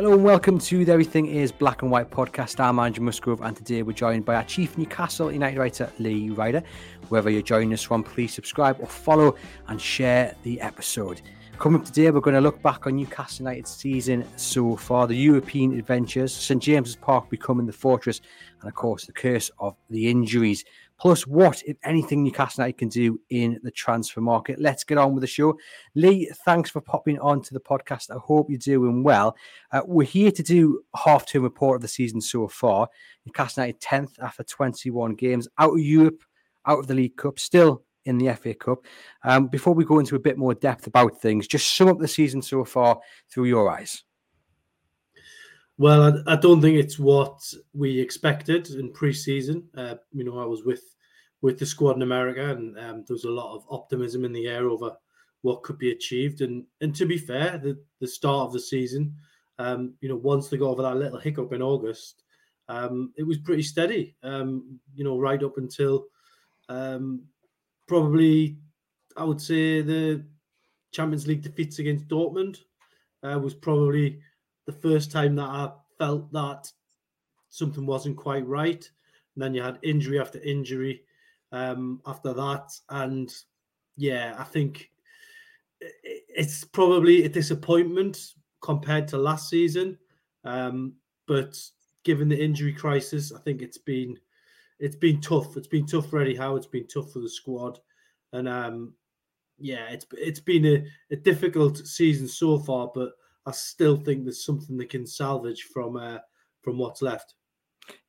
Hello and welcome to the Everything Is Black and White podcast. I'm Andrew Musgrove, and today we're joined by our chief Newcastle United writer, Lee Ryder. Wherever you're joining us from, please subscribe or follow and share the episode. Coming up today, we're going to look back on Newcastle United's season so far, the European adventures, St James's Park becoming the fortress, and of course, the curse of the injuries plus what, if anything, Newcastle United can do in the transfer market. Let's get on with the show. Lee, thanks for popping on to the podcast. I hope you're doing well. Uh, we're here to do half term report of the season so far. Newcastle United 10th after 21 games, out of Europe, out of the League Cup, still in the FA Cup. Um, before we go into a bit more depth about things, just sum up the season so far through your eyes. Well, I, I, don't think it's what we expected in pre-season. Uh, you know, I was with with the squad in America, and um, there was a lot of optimism in the air over what could be achieved. And and to be fair, the the start of the season, um, you know, once they got over that little hiccup in August, um, it was pretty steady. Um, you know, right up until um, probably I would say the Champions League defeats against Dortmund uh, was probably the first time that I felt that something wasn't quite right. And then you had injury after injury um, after that. And yeah, I think it's probably a disappointment compared to last season. Um, but given the injury crisis, I think it's been it's been tough. It's been tough for Eddie Howe. It's been tough for the squad, and um, yeah, it's it's been a, a difficult season so far. But I still think there's something they can salvage from uh, from what's left.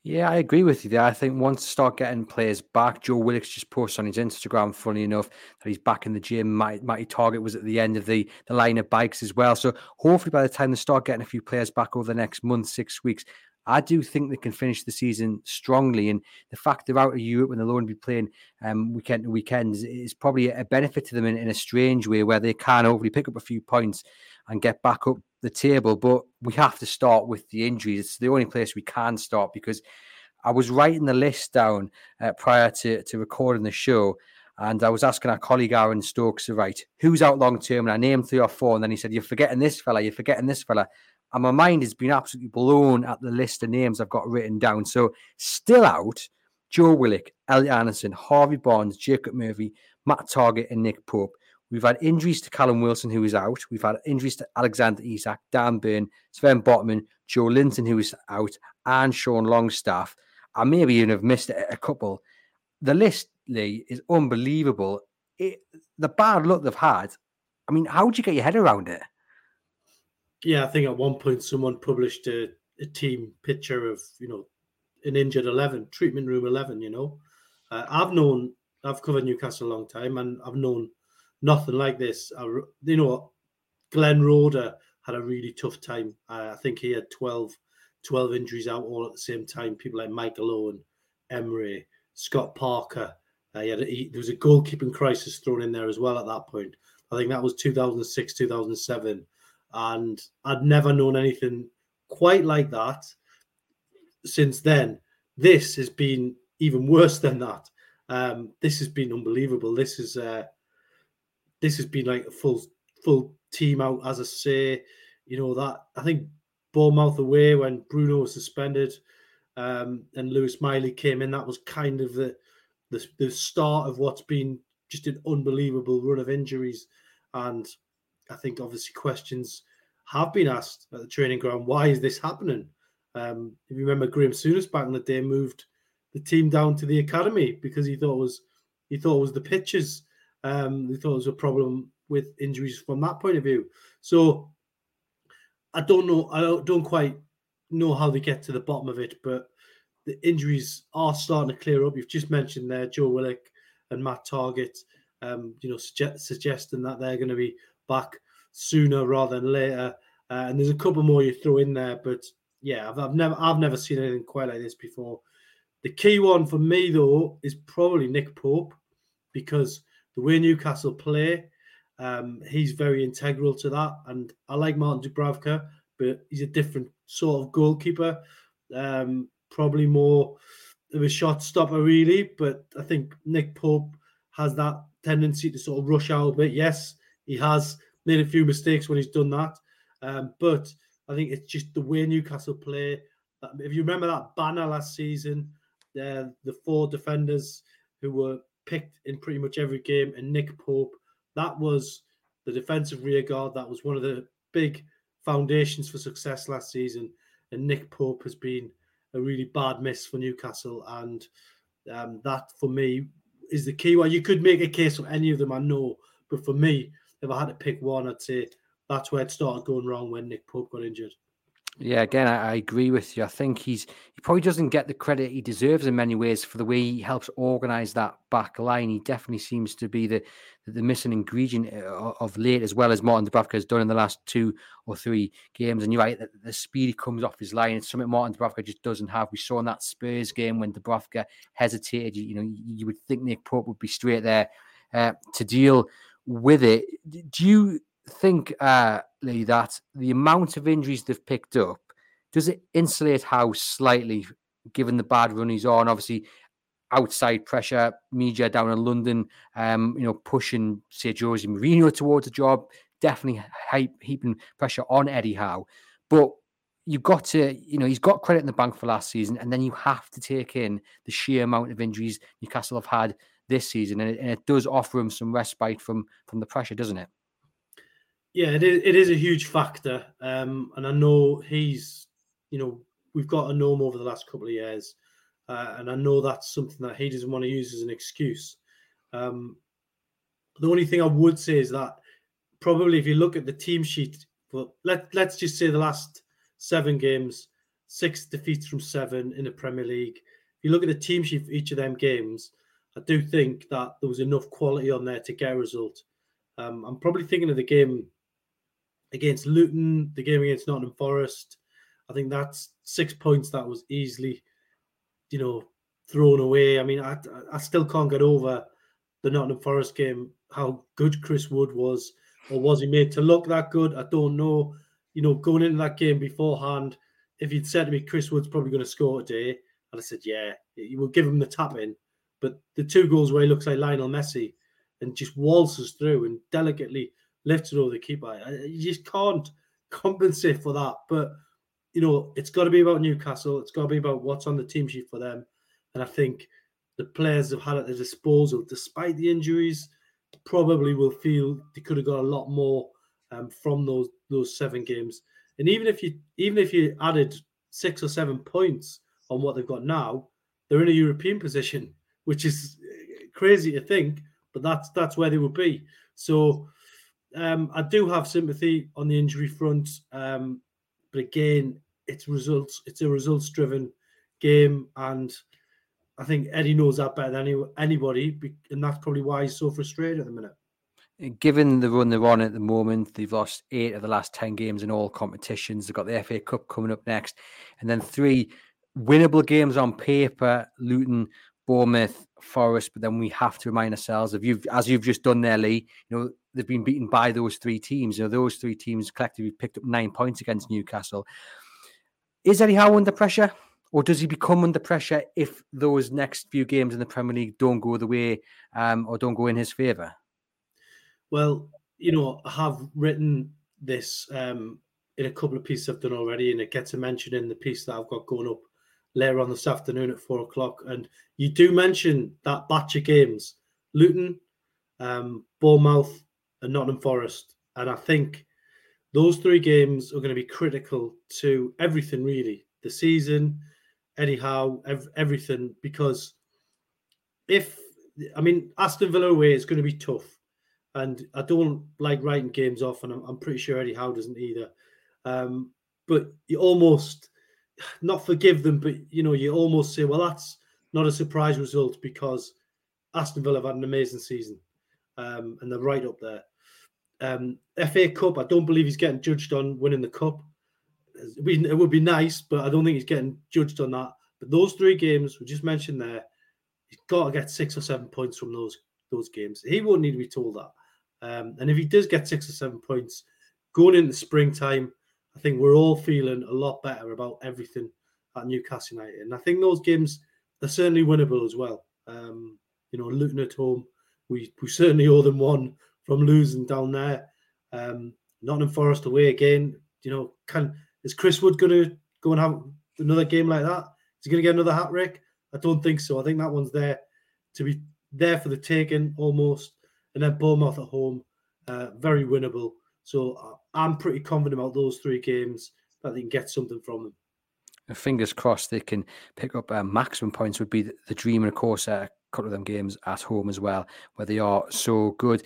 Yeah, I agree with you there. I think once they start getting players back, Joe Willock just posted on his Instagram, funny enough, that he's back in the gym. Matty Targett was at the end of the, the line of bikes as well. So hopefully by the time they start getting a few players back over the next month, six weeks, I do think they can finish the season strongly. And the fact they're out of Europe and they'll only be playing um, weekend to weekend is probably a benefit to them in, in a strange way where they can hopefully pick up a few points and get back up the table. But we have to start with the injuries. It's the only place we can start because I was writing the list down uh, prior to, to recording the show. And I was asking our colleague Aaron Stokes, to write who's out long term? And I named three or four. And then he said, You're forgetting this fella, you're forgetting this fella. And my mind has been absolutely blown at the list of names I've got written down. So, still out Joe Willock, Elliot Anderson, Harvey Barnes, Jacob Murphy, Matt Targett, and Nick Pope. We've had injuries to Callum Wilson, who is out. We've had injuries to Alexander Isak, Dan Burn, Sven Botman, Joelinton, who is out, and Sean Longstaff. I maybe even have missed a couple. The list, Lee, is unbelievable. It, the bad luck they've had. I mean, how would you get your head around it? Yeah, I think at one point someone published a, a team picture of you know an injured eleven, treatment room eleven. You know, uh, I've known I've covered Newcastle a long time, and I've known nothing like this. I, you know, Glenn Roeder had a really tough time. Uh, I think he had 12, 12 injuries out all at the same time. People like Michael Owen, Emre, Scott Parker. Uh, he had a, he, there was a goalkeeping crisis thrown in there as well at that point. I think that was 2006, 2007. And I'd never known anything quite like that since then. this has been even worse than that. Um, this has been unbelievable. This is uh, this has been like a full full team out, as I say. You know that I think Bournemouth away when Bruno was suspended um, and Lewis Miley came in. That was kind of the, the the start of what's been just an unbelievable run of injuries, and I think obviously questions have been asked at the training ground. Why is this happening? Um, if you remember, Graham Souness back in the day moved the team down to the academy because he thought was he thought it was the pitches. Um, he thought it was a problem with injuries from that point of view. So I don't know. I don't quite know how they get to the bottom of it, but the injuries are starting to clear up. You've just mentioned there Joe Willock and Matt Targett, um, you know, suggest, suggesting that they're going to be back sooner rather than later. Uh, and there's a couple more you throw in there, but yeah, I've, I've never I've never seen anything quite like this before. The key one for me though is probably Nick Pope because the way Newcastle play, um, he's very integral to that. And I like Martin Dubravka, but he's a different sort of goalkeeper. Um, probably more of a shot stopper, really. But I think Nick Pope has that tendency to sort of rush out a bit. Yes, he has made a few mistakes when he's done that. Um, but I think it's just the way Newcastle play. If you remember that banner last season, uh, the four defenders who were picked in pretty much every game, and Nick Pope, that was the defensive rear guard. That was one of the big foundations for success last season. And Nick Pope has been a really bad miss for Newcastle. And um, that, for me, is the key. Well, you could make a case for any of them, I know. But for me, if I had to pick one, I'd say that's where it started going wrong when Nick Pope got injured. Yeah, again, I, I, agree with you. I think he's he probably doesn't get the credit he deserves in many ways for the way he helps organise that back line. He definitely seems to be the the missing ingredient uh, of late, as well as Martin Dubravka has done in the last two or three games. And you're right, the, the speed he comes off his line, it's something Martin Dubravka just doesn't have. We saw in that Spurs game when Dubravka hesitated. You, you know, you, you, would think Nick Pope would be straight there uh, to deal with it. Do you think, uh, Lee, that the amount of injuries they've picked up does it insulate Howe slightly, given the bad run he's on? Obviously, outside pressure, media down in London, um, you know, pushing say Jose Mourinho towards a job, definitely heaping pressure on Eddie Howe. But you've got to, you know, he's got credit in the bank for last season, and then you have to take in the sheer amount of injuries Newcastle have had this season, and it, and it does offer him some respite from from the pressure, doesn't it? Yeah, it is, it is a huge factor. Um, and I know he's, you know, we've got to know over the last couple of years. Uh, and I know that's something that he doesn't want to use as an excuse. Um, the only thing I would say is that probably if you look at the team sheet, but let, let's just say the last seven games, six defeats from seven in the Premier League. If you look at the team sheet for each of them games, I do think that there was enough quality on there to get a result. Um, I'm probably thinking of the game against Luton, the game against Nottingham Forest. I think that's six points that was easily, you know, thrown away. I mean, I, I still can't get over the Nottingham Forest game, how good Chris Wood was, or was he made to look that good? I don't know. You know, going into that game beforehand, if you'd said to me Chris Wood's probably going to score today, and I said, yeah, you will give him the tap in. But the two goals where he looks like Lionel Messi and just waltzes through and delicately lifted over the keeper. You just can't compensate for that. But you know, it's got to be about Newcastle. It's got to be about what's on the team sheet for them. And I think the players have had at their disposal, despite the injuries, probably will feel they could have got a lot more um, from those those seven games. And even if you even if you added six or seven points on what they've got now, they're in a European position, which is crazy to think, but that's that's where they would be. So um, I do have sympathy on the injury front, um, but again, it's results. It's a results-driven game, and I think Eddie knows that better than any, anybody, and that's probably why he's so frustrated at the minute. Given the run they're on at the moment, they've lost eight of the last ten games in all competitions. They've got the FA Cup coming up next, and then three winnable games on paper: Luton, Bournemouth, Forest. But then we have to remind ourselves of you, as you've just done there, Lee. You know they've been beaten by those three teams. You know, those three teams collectively picked up nine points against Newcastle. Is Eddie Howe under pressure? or does he become under pressure if those next few games in the Premier League don't go the way um, or don't go in his favour? Well, you know, I have written this um, in a couple of pieces I've done already, and it gets a mention in the piece that I've got going up later on this afternoon at four o'clock. And you do mention that batch of games Luton, um, Bournemouth, and Nottingham Forest. And I think those three games are going to be critical to everything, really the season, anyhow, ev- everything. Because if, I mean, Aston Villa away is going to be tough. And I don't like writing games off, and I'm, I'm pretty sure Eddie Howe doesn't either. Um, but you almost not forgive them, but you know, you almost say, well, that's not a surprise result because Aston Villa have had an amazing season, um, and they're right up there. Um, FA Cup, I don't believe he's getting judged on winning the cup. It would be nice, but I don't think he's getting judged on that. But those three games we just mentioned there, he's got to get six or seven points from those those games. He won't need to be told that. Um, and if he does get six or seven points going into springtime, I think we're all feeling a lot better about everything at Newcastle United. And I think those games they're certainly winnable as well. Um, you know, Luton at home, we we certainly owe them one from losing down there. Um, Nottingham Forest away again. You know, can is Chris Wood going to go and have another game like that? Is he going to get another hat trick? I don't think so. I think that one's there to be there for the taking almost. And then Bournemouth at home, uh, very winnable. So uh, I'm pretty confident about those three games that they can get something from them. Fingers crossed they can pick up uh, maximum points would be the, the dream, and of course, uh, a couple of them games at home as well, where they are so good.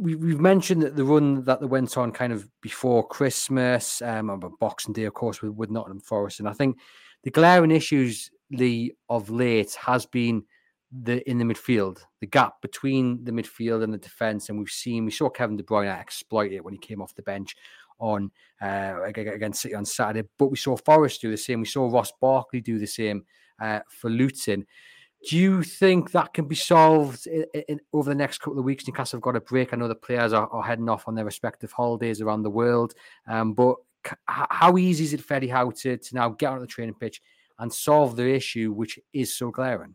We, we've mentioned that the run that they went on kind of before Christmas, um, Boxing Day, of course, with, with Nottingham Forest, and I think the glaring issues, Lee, of late has been the in the midfield, the gap between the midfield and the defence, and we've seen we saw Kevin De Bruyne exploit it when he came off the bench on uh, ag- ag- against City on Saturday, but we saw Forest do the same. We saw Ross Barkley do the same uh, for Luton. Do you think that can be solved in, in, over the next couple of weeks? Newcastle have got a break. I know the players are, are heading off on their respective holidays around the world. Um, but c- how easy is it for Eddie Howe to, to now get on the training pitch and solve the issue, which is so glaring?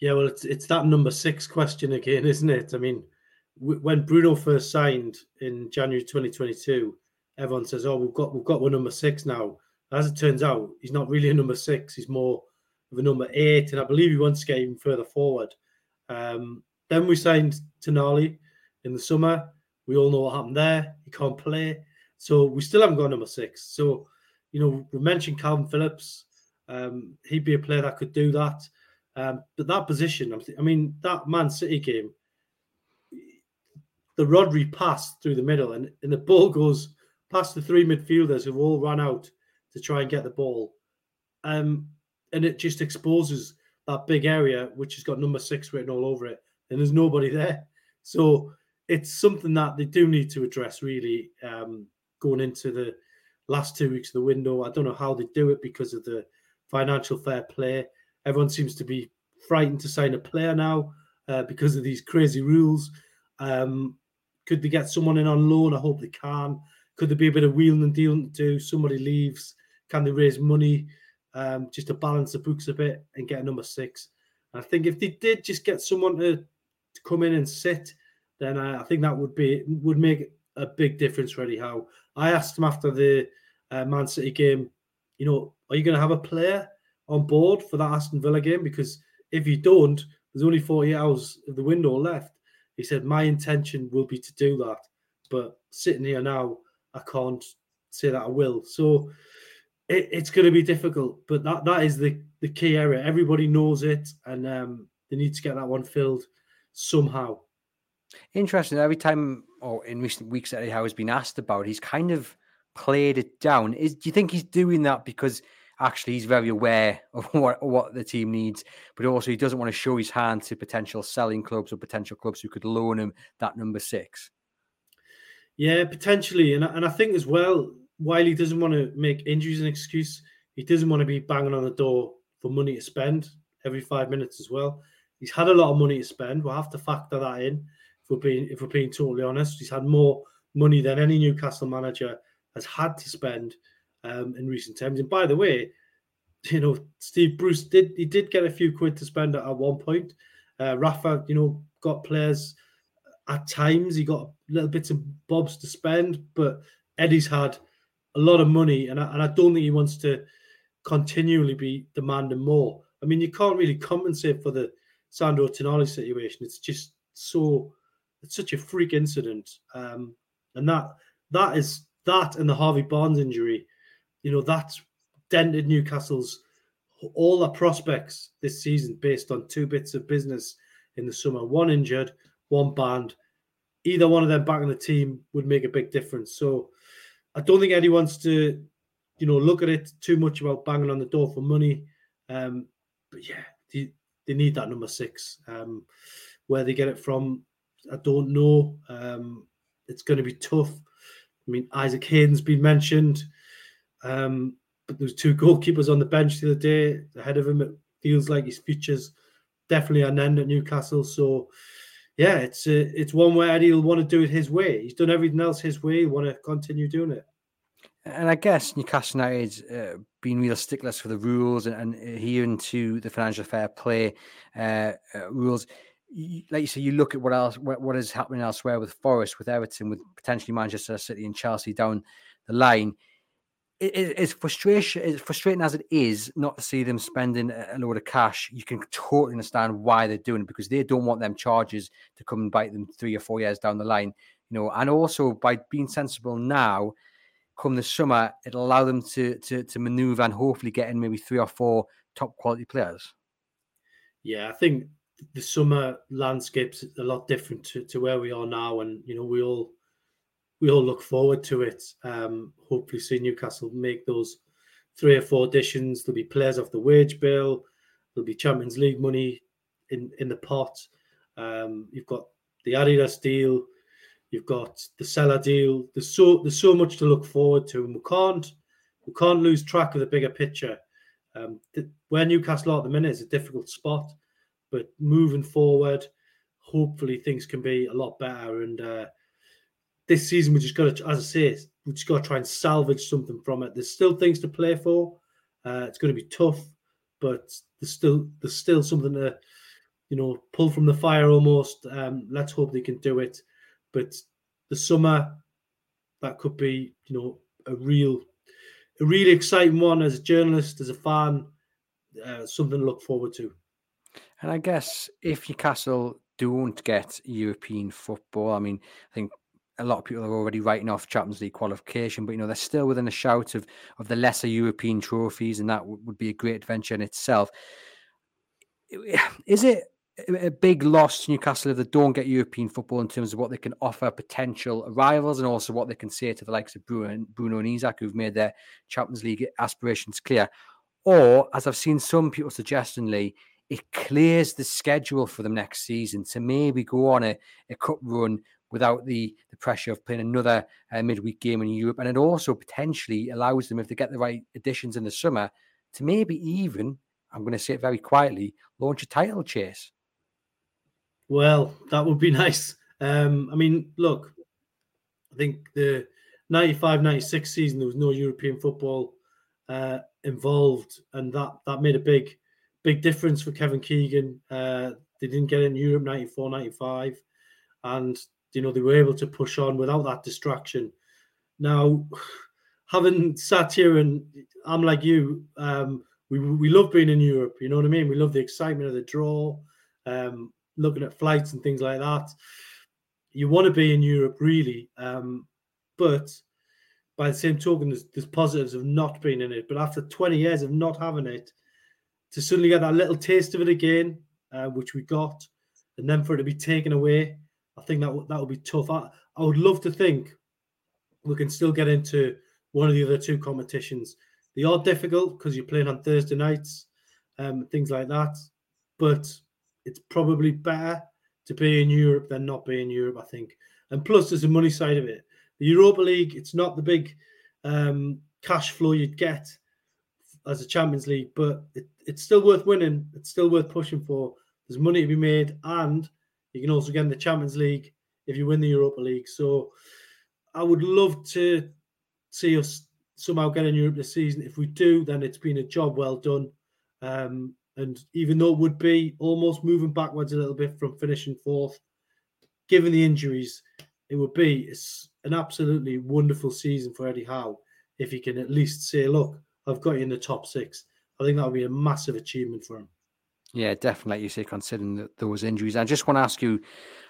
Yeah, well, it's it's that number six question again, isn't it? I mean, w- when Bruno first signed in January 2022, everyone says, "Oh, we've got we've got one number six now." As it turns out, he's not really a number six. He's more of a number eight, and I believe he wants to get even further forward. Um, then we signed Tonali in the summer. We all know what happened there. He can't play, so we still haven't got number six. So, you know, we mentioned Kalvin Phillips. Um, he'd be a player that could do that. Um, but that position, I mean, that Man City game, the Rodri pass through the middle, and, and the ball goes past the three midfielders who've all run out to try and get the ball. Um, and it just exposes that big area, which has got number six written all over it, and there's nobody there. So it's something that they do need to address, really, um, going into the last two weeks of the window. I don't know how they do it because of the financial fair play. Everyone seems to be frightened to sign a player now uh, because of these crazy rules. Um, could they get someone in on loan? I hope they can. Could there be a bit of wheeling and dealing to do? Somebody leaves. Can they raise money um, just to balance the books a bit and get a number six? I think if they did just get someone to, to come in and sit, then I, I think that would be would make a big difference. Really, Howe I asked him after the uh, Man City game you know, are you going to have a player on board for that Aston Villa game? Because if you don't, there's only 48 hours of the window left. He said, My intention will be to do that. But sitting here now, I can't say that I will. So it, it's going to be difficult. But that, that is the, the key area. Everybody knows it, and um, they need to get that one filled somehow. Interesting. Every time, or in recent weeks, Eddie Howe has been asked about, he's kind of played it down. Is do you think he's doing that because actually he's very aware of what, what the team needs, but also he doesn't want to show his hand to potential selling clubs or potential clubs who could loan him that number six? Yeah, potentially, and and I think as well, while he doesn't want to make injuries an excuse, he doesn't want to be banging on the door for money to spend every five minutes as well. He's had a lot of money to spend. We'll have to factor that in if we're being if we're being totally honest. He's had more money than any Newcastle manager has had to spend um, in recent times. And by the way, you know, Steve Bruce did he did get a few quid to spend at, one point. Uh, Rafa, you know, got players at times. He got little bits of bobs to spend, but Eddie's had a lot of money, and I, and I don't think he wants to continually be demanding more. I mean, you can't really compensate for the Sandro Tonali situation. It's just so it's such a freak incident, um, and that that is that and the Harvey Barnes injury you know, that's dented Newcastle's all their prospects this season based on two bits of business in the summer. One injured, one banned. Either one of them back in the team would make a big difference. So I don't think Eddie wants to, you know, look at it too much about banging on the door for money. Um, but yeah, they, they need that number six. Um, where they get it from, I don't know. Um, it's going to be tough. I mean, Isaac Hayden's been mentioned. Um, but there's two goalkeepers on the bench the other day ahead of him. It feels like his future's definitely an end at Newcastle. So, yeah, it's uh, it's one where Eddie will want to do it his way. He's done everything else his way. He want to continue doing it. And I guess Newcastle United's uh, been real sticklers for the rules and, and adhering to the financial fair play uh, uh, rules. like you say, you look at what else, what, what is happening elsewhere with Forest, with Everton, with potentially Manchester City and Chelsea down the line it, frustration. Frustrating as it is not to see them spending a load of cash. You can totally understand why they're doing it because they don't want them charges to come and bite them three or four years down the line. You know, and also by being sensible now, come the summer, it'll allow them to to to maneuver and hopefully get in maybe three or four top quality players. Yeah, I think the summer landscape's a lot different to, to where we are now, and you know we all we all look forward to it. Um, hopefully, see Newcastle make those three or four additions. There'll be players off the wage bill. There'll be Champions League money in in the pot. Um, you've got the Adidas deal. You've got the Sela deal. There's so there's so much to look forward to, and we can't we can't lose track of the bigger picture. Um, the, where Newcastle are at the minute is a difficult spot, but moving forward, hopefully things can be a lot better. And uh, this season we just got to, as I say, we just got to try and salvage something from it. There's still things to play for. Uh, it's going to be tough, but there's still there's still something to, you know, pull from the fire almost. Um, let's hope they can do it. But the summer, that could be, you know, a real, a really exciting one as a journalist, as a fan, uh, something to look forward to. And I guess if Newcastle don't get European football, I mean, I think a lot of people are already writing off Champions League qualification, but you know they're still within a shout of of the lesser European trophies, and that w- would be a great adventure in itself. Is it a big loss to Newcastle if they don't get European football in terms of what they can offer potential rivals, and also what they can say to the likes of Bruno, Bruno and Isak, who've made their Champions League aspirations clear? Or, as I've seen some people suggesting, Lee, it clears the schedule for them next season to maybe go on a, a cup run without the the pressure of playing another uh, midweek game in Europe, and it also potentially allows them, if they get the right additions in the summer, to maybe even, I'm going to say it very quietly, launch a title chase. Well, that would be nice. Um, I mean, look, I think the 95 96 season, there was no European football uh, involved, and that, that made a big, big difference for Kevin Keegan. Uh, they didn't get in Europe 94 95, and you know they were able to push on without that distraction. Now, having sat here and I'm like you, um, we we love being in Europe. You know what I mean? We love the excitement of the draw, um, looking at flights and things like that. You want to be in Europe, really, um, but by the same token, there's, there's positives of not being in it. But after 20 years of not having it, to suddenly get that little taste of it again, uh, which we got, and then for it to be taken away, I think that that would be tough. I, I would love to think we can still get into one of the other two competitions. They are difficult because you're playing on Thursday nights, um, things like that. But it's probably better to be in Europe than not be in Europe, I think. And plus, there's a money side of it. The Europa League, it's not the big um, cash flow you'd get as a Champions League, but it, it's still worth winning. It's still worth pushing for. There's money to be made, and you can also get in the Champions League if you win the Europa League. So I would love to see us somehow get in Europe this season. If we do, then it's been a job well done. Um, and even though it would be almost moving backwards a little bit from finishing fourth, given the injuries, it would be an absolutely wonderful season for Eddie Howe if he can at least say, "Look, I've got you in the top six. I think that would be a massive achievement for him. Yeah, definitely. Like you say, considering those injuries, I just want to ask you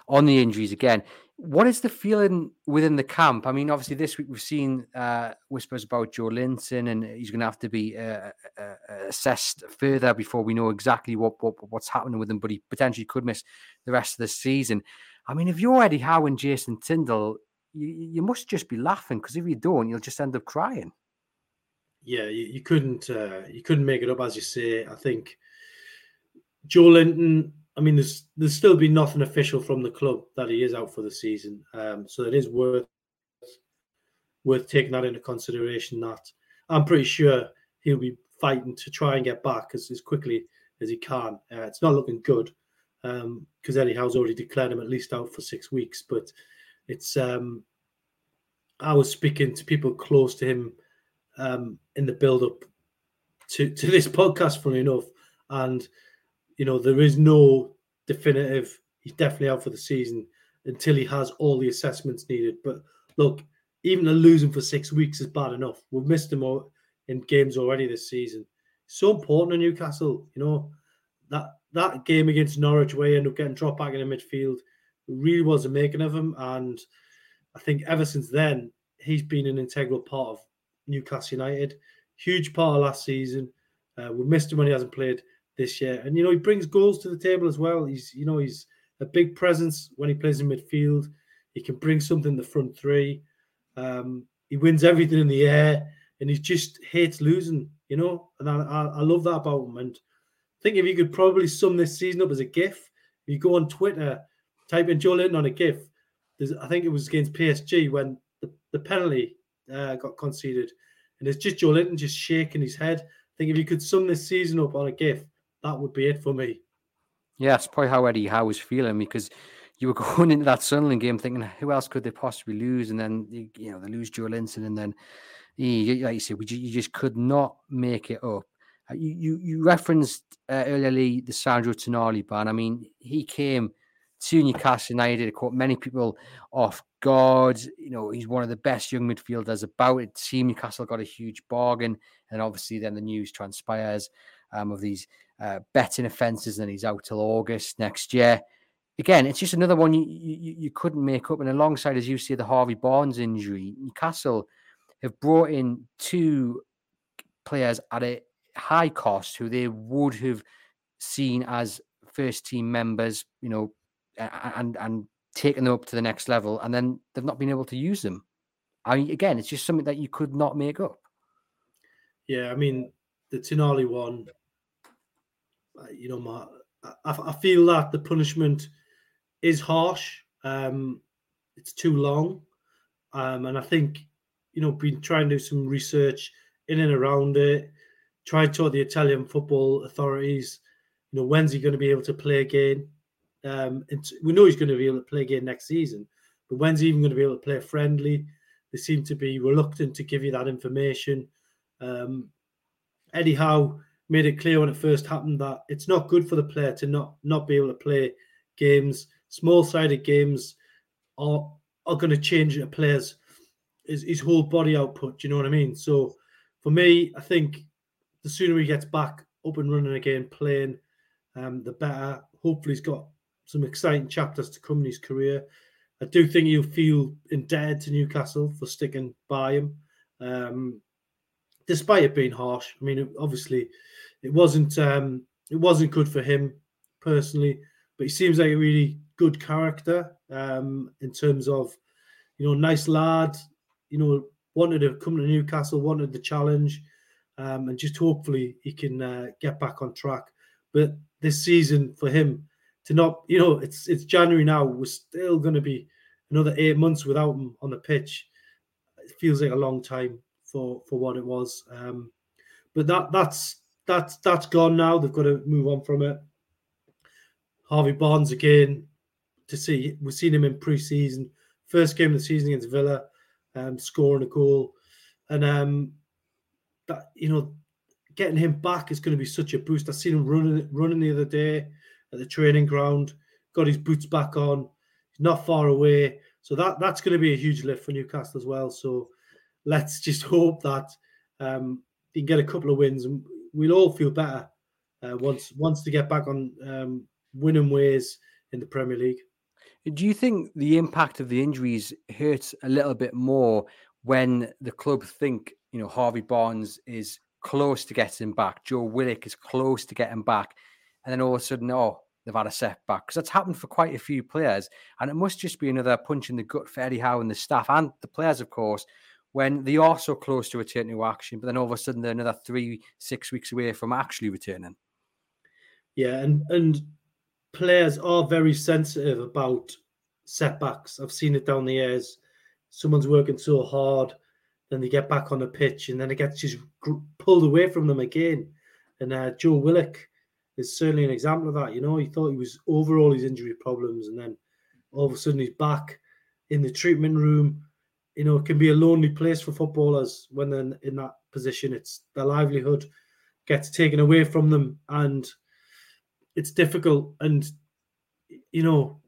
on the injuries again. What is the feeling within the camp? I mean, obviously, this week we've seen uh, whispers about Joelinton, and he's going to have to be uh, uh, uh, assessed further before we know exactly what, what what's happening with him. But he potentially could miss the rest of the season. I mean, if you're Eddie Howe and Jason Tindall, you, you must just be laughing because if you don't, you'll just end up crying. Yeah, you, you couldn't uh, you couldn't make it up as you say. I think Joelinton. I mean, there's there's still been nothing official from the club that he is out for the season, um, so it is worth worth taking that into consideration. That I'm pretty sure he'll be fighting to try and get back as, as quickly as he can. Uh, it's not looking good because um, Eddie Howe's already declared him at least out for six weeks. But it's um, I was speaking to people close to him um, in the build up to to this podcast, funny enough, and you know there is no definitive. He's definitely out for the season until he has all the assessments needed. But look, even a losing for six weeks is bad enough. We've missed him in games already this season. So important to Newcastle, you know that that game against Norwich where he ended up getting dropped back in the midfield really was a making of him. And I think ever since then, he's been an integral part of Newcastle United. Huge part of last season. Uh, we missed him when he hasn't played this year. And, you know, he brings goals to the table as well. He's, you know, he's a big presence when he plays in midfield. He can bring something in the front three. Um, he wins everything in the air and he just hates losing, you know. And I, I, I love that about him. And I think if you could probably sum this season up as a GIF, if you go on Twitter, type in Joelinton on a GIF, there's, I think it was against PSG when the, the penalty uh, got conceded. And it's just Joelinton just shaking his head. I think if you could sum this season up on a GIF, that would be it for me. Yeah, that's probably how Eddie Howe was feeling because you were going into that Sunderland game thinking, who else could they possibly lose? And then, you know, they lose Joelinton. And then, like you said, you just could not make it up. Uh, you you, you referenced uh, earlier the Sandro Tonali ban. I mean, he came to Newcastle United, caught many people off guard. You know, he's one of the best young midfielders about it. Team Newcastle got a huge bargain, and obviously then the news transpires um, of these uh, betting offences, and he's out till August next year. Again, it's just another one you, you, you couldn't make up. And alongside, as you see, the Harvey Barnes injury, Newcastle have brought in two players at a high cost who they would have seen as first team members, you know, and and taken them up to the next level, and then they've not been able to use them. I mean, again, it's just something that you could not make up. Yeah, I mean, the Tonali one, you know, my, I, I feel that the punishment is harsh. Um, it's too long, um, and I think you know, been trying to do some research in and around it. Try to talk the Italian football authorities. You know, when's he going to be able to play again? Um, we know he's going to be able to play again next season, but when's he even going to be able to play friendly? They seem to be reluctant to give you that information. Um, Howe made it clear when it first happened that it's not good for the player to not not be able to play games. Small sided games are are going to change a player's his, his whole body output. Do you know what I mean? So for me, I think the sooner he gets back up and running again, playing, um, the better. Hopefully, he's got some exciting chapters to come in his career. I do think he'll feel indebted to Newcastle for sticking by him, um, despite it being harsh. I mean, obviously, it wasn't um, it wasn't good for him personally, but he seems like a really good character um, in terms of, you know, nice lad. You know, wanted to come to Newcastle, wanted the challenge, um, and just hopefully he can uh, get back on track. But this season for him to not, you know, it's it's January now. We're still going to be another eight months without him on the pitch. It feels like a long time for for what it was. Um, but that that's that's that's gone now. They've got to move on from it. Harvey Barnes again to see we've seen him in pre-season, first game of the season against Villa, um, scoring a goal, and um, that you know getting him back is going to be such a boost. I seen him running running the other day at the training ground, got his boots back on, not far away, so that that's going to be a huge lift for Newcastle as well. So let's just hope that um, he can get a couple of wins, and we'll all feel better uh, once once to get back on um, winning ways in the Premier League. Do you think the impact of the injuries hurts a little bit more when the club think you know Harvey Barnes is close to getting back, Joe Willock is close to getting back, and then all of a sudden, oh, they've had a setback because that's happened for quite a few players, and it must just be another punch in the gut for Eddie Howe and the staff and the players, of course, when they are so close to returning to action, but then all of a sudden they're another three, six weeks away from actually returning. Yeah, and and players are very sensitive about setbacks. I've seen it down the years. Someone's working so hard, then they get back on the pitch, and then it gets just pulled away from them again. And uh, Joe Willock is certainly an example of that. You know, he thought he was over all his injury problems, and then all of a sudden he's back in the treatment room. You know, it can be a lonely place for footballers when they're in that position. It's their livelihood gets taken away from them, and it's difficult. And you know,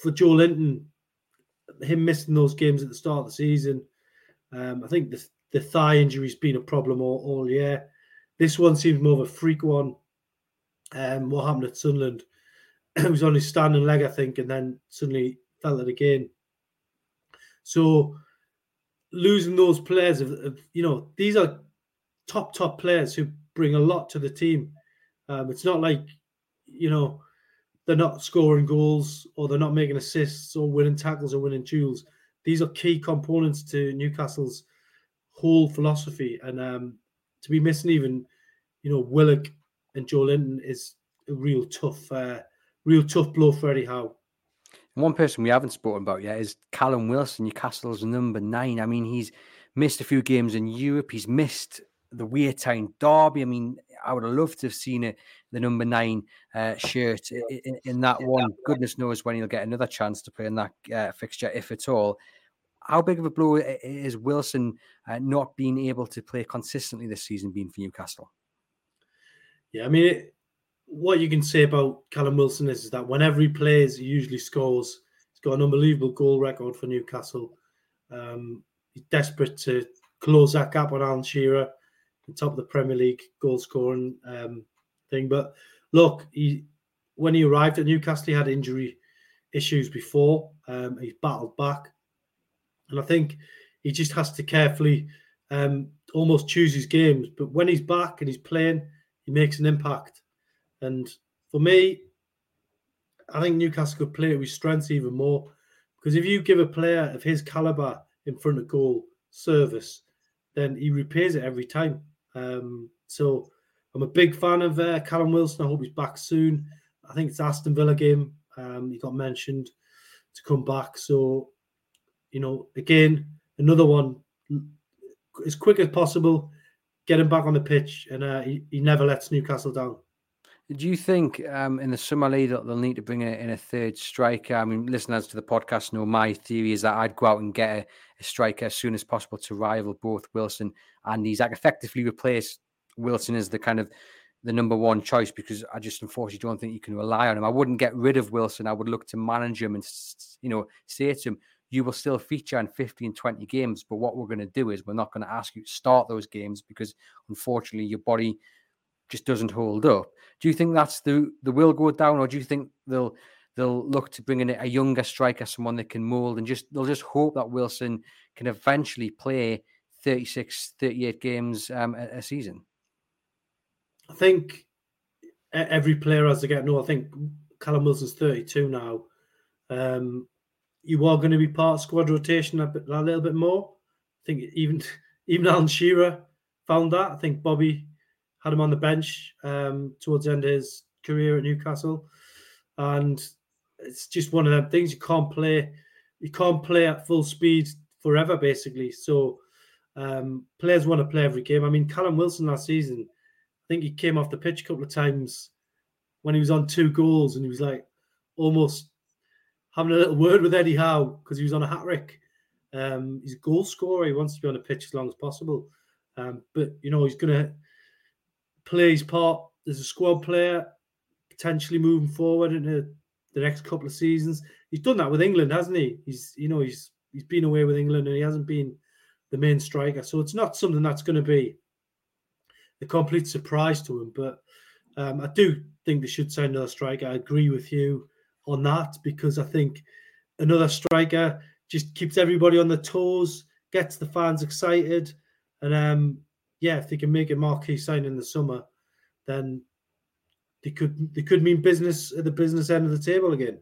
for Joelinton, him missing those games at the start of the season, um, I think the the thigh injury's been a problem all, all year. This one seems more of a freak one. Um, what happened at Sunderland? it was on his standing leg, I think, and then suddenly felt it again. So losing those players, of, of, you know, these are top top players who bring a lot to the team. Um, it's not like you know they're not scoring goals or they're not making assists or winning tackles or winning duels. These are key components to Newcastle's whole philosophy. And um, to be missing even, you know, Willock and Joelinton is a real tough, uh, real tough blow for Eddie Howe. One person we haven't spoken about yet is Callum Wilson, Newcastle's number nine. I mean, he's missed a few games in Europe. He's missed the Weir Town Derby. I mean, I would have loved to have seen it, the number nine uh, shirt in, in, that one. Goodness knows when he'll get another chance to play in that uh, fixture, if at all. How big of a blow is Wilson uh, not being able to play consistently this season being for Newcastle? Yeah, I mean, what you can say about Callum Wilson is, is that whenever he plays, he usually scores. He's got an unbelievable goal record for Newcastle. Um, he's desperate to close that gap on Alan Shearer, the top of the Premier League goal scoring um, thing. But look, he when he arrived at Newcastle, he had injury issues before. Um, he's battled back, and I think he just has to carefully um, almost choose his games. But when he's back and he's playing, he makes an impact. And for me, I think Newcastle could play it with strengths even more. Because if you give a player of his caliber in front of goal service, then he repays it every time. Um, so I'm a big fan of uh, Callum Wilson. I hope he's back soon. I think it's Aston Villa game. Um, he got mentioned to come back. So, you know, again, another one as quick as possible get him back on the pitch, and uh, he, he never lets Newcastle down. Do you think um, in the summer league that they'll need to bring in a third striker? I mean, listeners to the podcast know my theory is that I'd go out and get a, a striker as soon as possible to rival both Wilson and he's effectively replace Wilson as the kind of the number one choice because I just unfortunately don't think you can rely on him. I wouldn't get rid of Wilson. I would look to manage him and you know say to him, you will still feature in 15, 20 games. But what we're going to do is we're not going to ask you to start those games because unfortunately your body just doesn't hold up. Do you think that's the the will go down, or do you think they'll they'll look to bring in a younger striker, someone that can mold, and just they'll just hope that Wilson can eventually play 36, 38 games um, a, a season? I think every player as they get no. I think Callum Wilson's 32 now. Um, you are going to be part of squad rotation a, bit, a little bit more. I think even even Alan Shearer found that. I think Bobby had him on the bench um, towards the end of his career at Newcastle, and it's just one of them things you can't play. You can't play at full speed forever, basically. So um, players want to play every game. I mean, Callum Wilson last season, I think he came off the pitch a couple of times when he was on two goals, and he was like almost having a little word with Eddie Howe because he was on a hat trick. Um, he's a goal scorer. He wants to be on the pitch as long as possible. Um, but you know, he's going to play his part as a squad player, potentially moving forward into the next couple of seasons. He's done that with England, hasn't he? He's you know he's he's been away with England and he hasn't been the main striker, so it's not something that's going to be a complete surprise to him. But um, I do think they should sign another striker. I agree with you on that because I think another striker just keeps everybody on the toes, gets the fans excited, and um, yeah, if they can make a marquee sign in the summer, then they could they could mean business at the business end of the table again.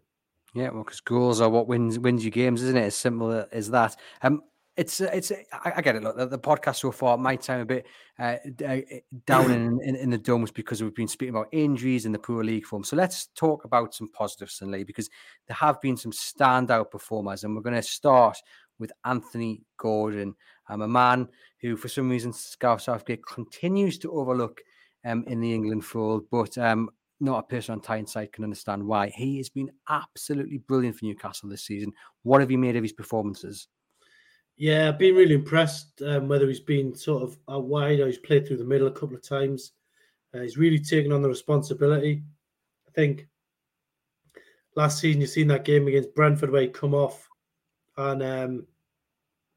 Yeah, well, because goals are what wins wins you games, isn't it? As simple as that. Um, it's it's I, get it. Look, the, the, podcast so far might sound a bit uh, uh down in, in, in the dumps because we've been speaking about injuries and the poor league form. So let's talk about some positives, Lee, because there have been some standout performers, and we're going to start with Anthony Gordon, I'm um, a man who, for some reason, Gareth Southgate continues to overlook um, in the England fold, but um, not a person on Tyneside can understand why. He has been absolutely brilliant for Newcastle this season. What have you made of his performances? Yeah, I've been really impressed. Um, whether he's been sort of out wide or he's played through the middle a couple of times, uh, he's really taken on the responsibility. I think last season you've seen that game against Brentford where he come off, and um,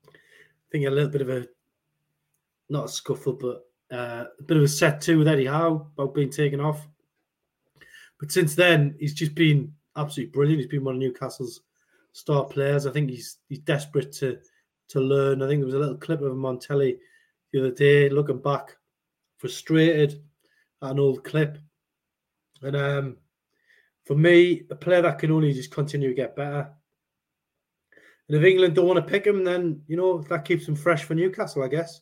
I think a little bit of a not a scuffle, but uh, a bit of a set to with Eddie Howe about being taken off. But since then, he's just been absolutely brilliant. He's been one of Newcastle's star players. I think he's he's desperate to to learn. I think there was a little clip of him on telly the other day, looking back, frustrated at an old clip. And um, for me, a player that can only just continue to get better. And if England don't want to pick him, then you know that keeps him fresh for Newcastle, I guess.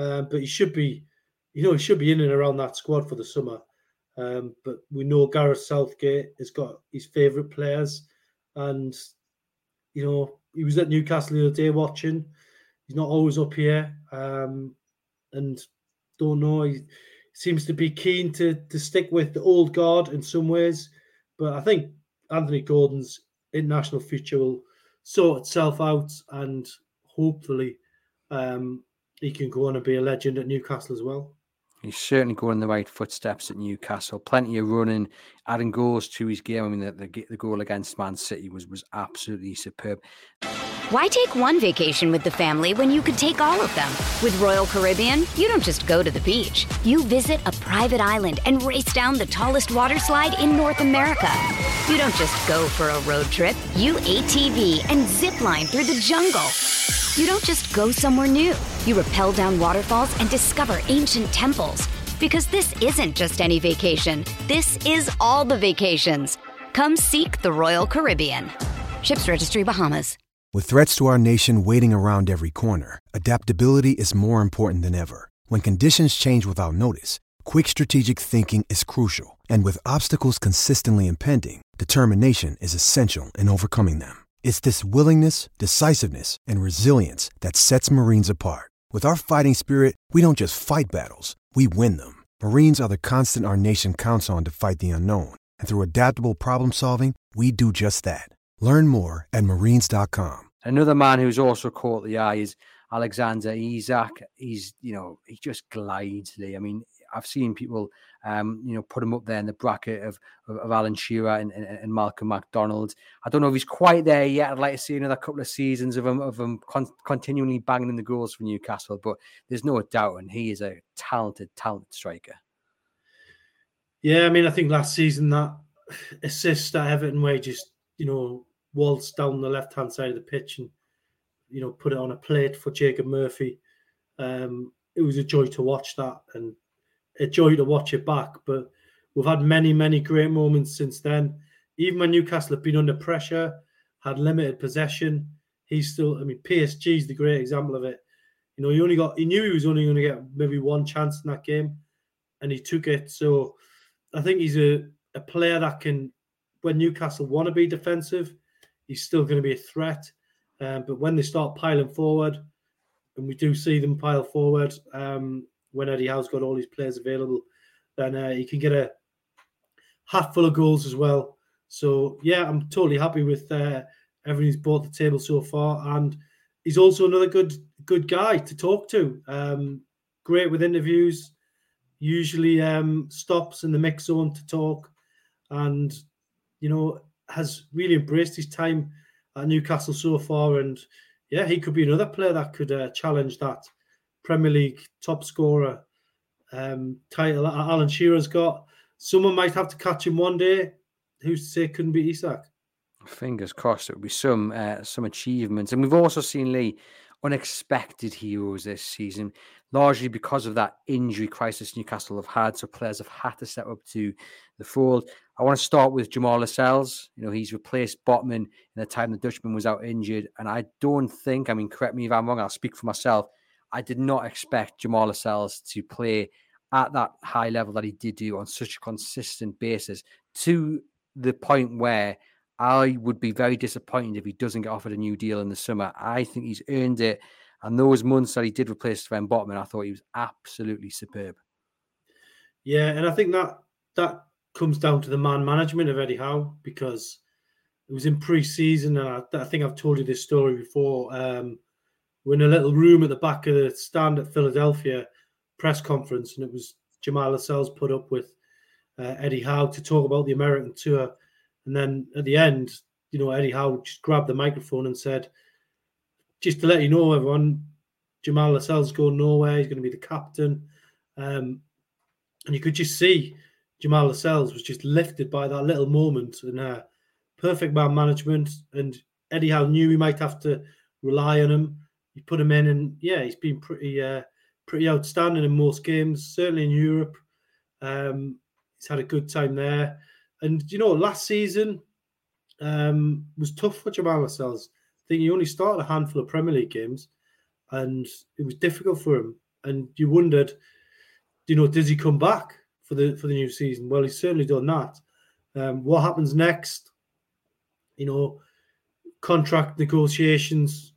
Um, but he should be, you know, he should be in and around that squad for the summer. Um, but we know Gareth Southgate has got his favourite players, and you know he was at Newcastle the other day watching. He's not always up here, um, and don't know. He seems to be keen to to stick with the old guard in some ways, but I think Anthony Gordon's international future will sort itself out, and hopefully, um, he can go on and be a legend at Newcastle as well. He's certainly going in the right footsteps at Newcastle. Plenty of running, adding goals to his game. I mean, the, the, the goal against Man City was was absolutely superb. Why take one vacation with the family when you could take all of them? With Royal Caribbean, you don't just go to the beach. You visit a private island and race down the tallest water slide in North America. You don't just go for a road trip. You ATV and zip line through the jungle. You don't just go somewhere new. You rappel down waterfalls and discover ancient temples. Because this isn't just any vacation, this is all the vacations. Come seek the Royal Caribbean. Ships Registry Bahamas. With threats to our nation waiting around every corner, adaptability is more important than ever. When conditions change without notice, quick strategic thinking is crucial. And with obstacles consistently impending, determination is essential in overcoming them. It's this willingness, decisiveness, and resilience that sets Marines apart. With our fighting spirit, we don't just fight battles, we win them. Marines are the constant our nation counts on to fight the unknown. And through adaptable problem solving, we do just that. Learn more at marines.com. Another man who's also caught the eye is Alexander Isak. He's, you know, he just glides, Lee. I mean, I've seen people, um, you know, put him up there in the bracket of of, of Alan Shearer and, and, and, Malcolm Macdonald. I don't know if he's quite there yet. I'd like to see another couple of seasons of him of him con- continually banging in the goals for Newcastle. But there's no doubt, and he is a talented, talented striker. Yeah, I mean, I think last season that assist at Everton where he just you know waltzed down the left hand side of the pitch and you know put it on a plate for Jacob Murphy. Um, it was a joy to watch that and a joy to watch it back. But we've had many, many great moments since then. Even when Newcastle have been under pressure, had limited possession, he's still. I mean, PSG is the great example of it. You know, he only got. He knew he was only going to get maybe one chance in that game, and he took it. So, I think he's a a player that can, when Newcastle want to be defensive, he's still going to be a threat. Um, but when they start piling forward, and we do see them pile forward um, when Eddie Howe's got all his players available, then uh, he can get a hat full of goals as well. So yeah, I'm totally happy with uh, everything he's brought to the table so far, and he's also another good good guy to talk to. Um, great with interviews. Usually um, stops in the mix zone to talk, and you know has really embraced his time at Newcastle so far. And yeah, he could be another player that could uh, challenge that Premier League top scorer um, title that Alan Shearer's got. Someone might have to catch him one day. Who's to say it couldn't be Isak? Fingers crossed. It would be some uh, some achievements, and we've also seen Lee unexpected heroes this season, largely because of that injury crisis Newcastle have had. So players have had to step up to the fold. I want to start with Jamal Lascelles. You know, he's replaced Botman in the time the Dutchman was out injured. And I don't think, I mean, correct me if I'm wrong, I'll speak for myself. I did not expect Jamal Lascelles to play at that high level that he did do on such a consistent basis to the point where I would be very disappointed if he doesn't get offered a new deal in the summer. I think he's earned it. And those months that he did replace Sven Botman, I thought he was absolutely superb. Yeah, and I think that that comes down to the man management of Eddie Howe because it was in pre-season, and I, I think I've told you this story before. Um, we're in a little room at the back of the stand at Philadelphia press conference, and it was Jamal Lascelles put up with uh, Eddie Howe to talk about the American tour, and then at the end, you know, Eddie Howe just grabbed the microphone and said, "Just to let you know, everyone, Jamal Lascelles going nowhere. He's going to be the captain." Um, and you could just see Jamal Lascelles was just lifted by that little moment and uh, perfect man management. And Eddie Howe knew he might have to rely on him. He put him in, and yeah, he's been pretty uh, pretty outstanding in most games, certainly in Europe. Um, he's had a good time there. And you know, last season um, was tough for Jamal Lascelles. I think he only started a handful of Premier League games, and it was difficult for him. And you wondered, you know, does he come back? for the for the new season. Well, he's certainly done that. Um, what happens next? You know, contract negotiations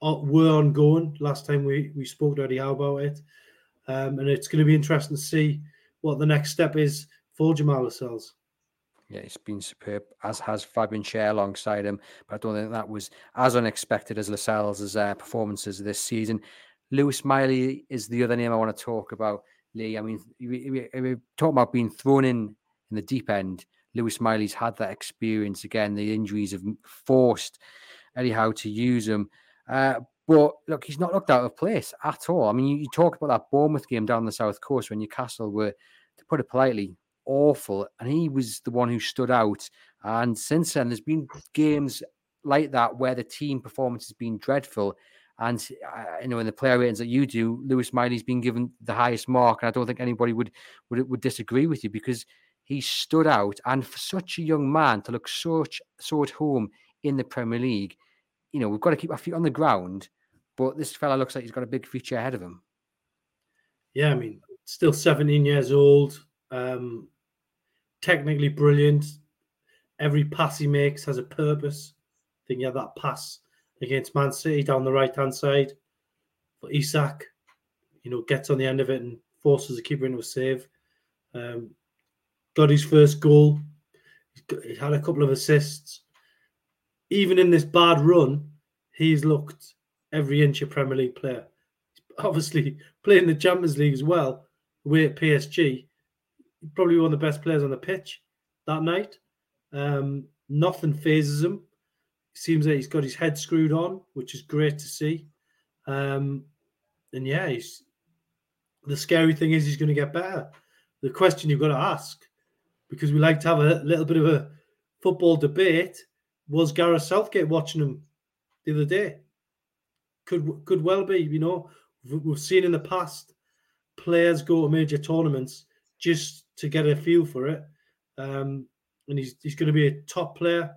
were ongoing last time we we spoke to Eddie Howe about it, um, and it's going to be interesting to see what the next step is for Jamal Lascelles. Yeah, it's been superb, as has Fabian Schär alongside him. But I don't think that was as unexpected as Lascelles' uh, performances this season. Lewis Miley is the other name I want to talk about. Lee. I mean, we, we, we about being thrown in in the deep end. Lewis Miley's had that experience again. The injuries have forced Eddie Howe to use him. Uh, but look, he's not looked out of place at all. I mean, you, you talk about that Bournemouth game down the south coast when Newcastle were, to put it politely, awful, and he was the one who stood out. And since then, there's been games like that where the team performance has been dreadful, and uh, you know, in the player ratings that you do, Lewis Miley's been given the highest mark, and I don't think anybody would would would disagree with you because he stood out. And for such a young man to look such so at home in the Premier League, you know, we've got to keep our feet on the ground. But this fella looks like he's got a big future ahead of him. Yeah, I mean, still 17 years old, um, technically brilliant. Every pass he makes has a purpose. I think he had that pass against Man City down the right hand side. But Isak, you know, gets on the end of it and forces the keeper into a save. Um, got his first goal. He had a couple of assists. Even in this bad run, he's looked every inch a Premier League player. Obviously, playing the Champions League as well. away at PSG, probably one of the best players on the pitch that night. Um, nothing fazes him. Seems that he's got his head screwed on, which is great to see. Um, and yeah, he's the scary thing is he's going to get better. The question you've got to ask, because we like to have a little bit of a football debate, was Gareth Southgate watching him the other day? Could could well be. You know, we've seen in the past players go to major tournaments just to get a feel for it. Um, and he's he's going to be a top player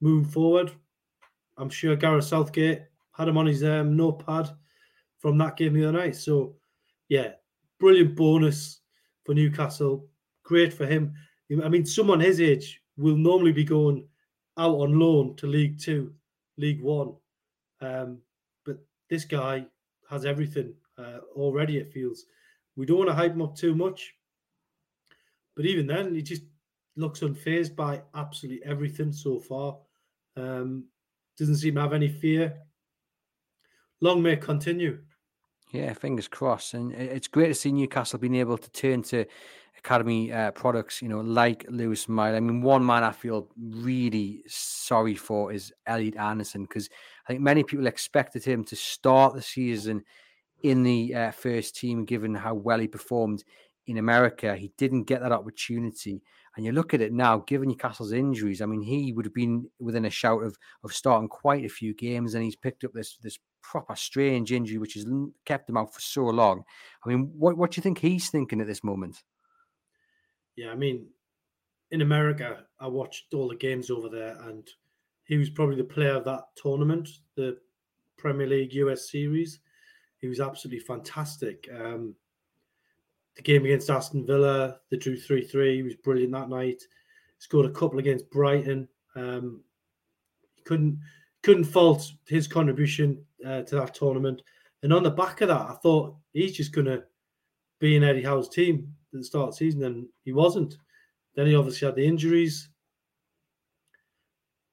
moving forward. I'm sure Gareth Southgate had him on his um, notepad from that game the other night. So, yeah, brilliant bonus for Newcastle. Great for him. I mean, someone his age will normally be going out on loan to League Two, League One. Um, but this guy has everything uh, already, it feels. We don't want to hype him up too much. But even then, he just looks unfazed by absolutely everything so far. Um, doesn't seem to have any fear. Long may continue. Yeah, fingers crossed. And it's great to see Newcastle being able to turn to academy uh, products, you know, like Lewis Miley. I mean, one man I feel really sorry for is Elliot Anderson because I think many people expected him to start the season in the uh, first team, given how well he performed in America. He didn't get that opportunity. And you look at it now, given Newcastle's injuries, I mean, he would have been within a shout of of starting quite a few games, and he's picked up this this proper strange injury, which has kept him out for so long. I mean, what what do you think he's thinking at this moment? Yeah, I mean, in America, I watched all the games over there, and he was probably the player of that tournament, the Premier League US Series. He was absolutely fantastic. Um, the game against Aston Villa, they drew 3 3. He was brilliant that night. Scored a couple against Brighton. Um, couldn't couldn't fault his contribution uh, to that tournament. And on the back of that, I thought he's just going to be in Eddie Howe's team at the start of the season, and he wasn't. Then he obviously had the injuries.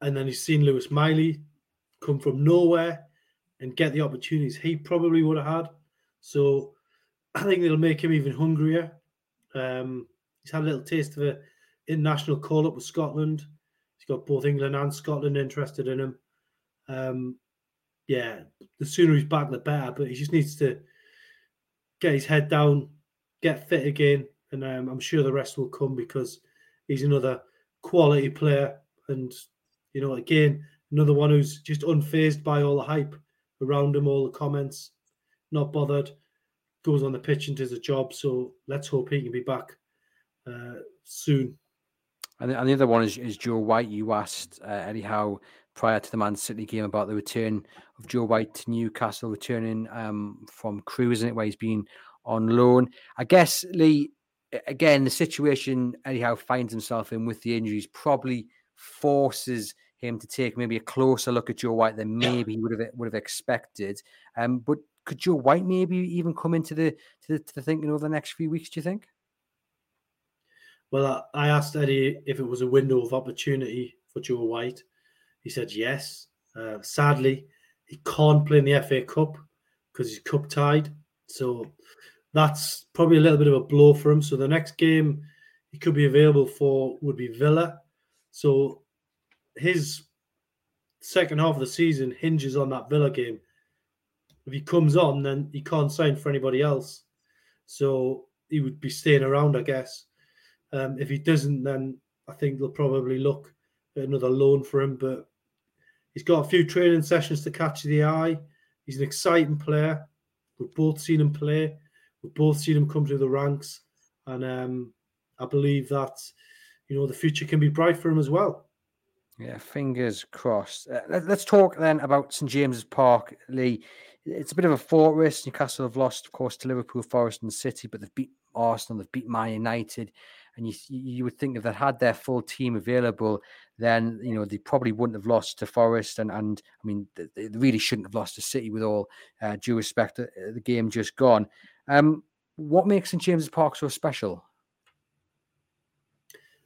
And then he's seen Lewis Miley come from nowhere and get the opportunities he probably would have had. So I think it'll make him even hungrier. Um, he's had a little taste of an international call up with Scotland. He's got both England and Scotland interested in him. Um, yeah, the sooner he's back, the better. But he just needs to get his head down, get fit again, and um, I'm sure the rest will come because he's another quality player. And you know, again, another one who's just unfazed by all the hype around him, all the comments, not bothered goes on the pitch and does a job. So let's hope he can be back uh, soon. And, and the other one is, is Joe White. You asked uh, Eddie Howe prior to the Man City game about the return of Joe White to Newcastle, returning um, from isn't it, where he's been on loan. I guess, Lee, again, the situation Eddie Howe finds himself in with the injuries probably forces him to take maybe a closer look at Joe White than maybe he would have would have expected. Um, but could Joe White maybe even come into the to the, to the thinking over the next few weeks? Do you think? Well, I asked Eddie if it was a window of opportunity for Joe White. He said yes. Uh, sadly, he can't play in the FA Cup because he's cup tied. So that's probably a little bit of a blow for him. So the next game he could be available for would be Villa. So his second half of the season hinges on that Villa game if he comes on, then he can't sign for anybody else. So he would be staying around, I guess. Um, if he doesn't, then I think they'll probably look at another loan for him. But he's got a few training sessions to catch the eye. He's an exciting player. We've both seen him play. We've both seen him come through the ranks, and um, I believe that you know the future can be bright for him as well. Yeah, fingers crossed. Uh, let, us talk then about St James's Park, Lee it's a bit of a fortress. Newcastle have lost, of course, to Liverpool, Forest, and City, but they've beat Arsenal, they've beat Man United, and you you would think if they had their full team available, then you know they probably wouldn't have lost to Forest, and and I mean they, really shouldn't have lost to City with all uh, due respect. Uh, the game just gone. Um, what makes St James's Park so special?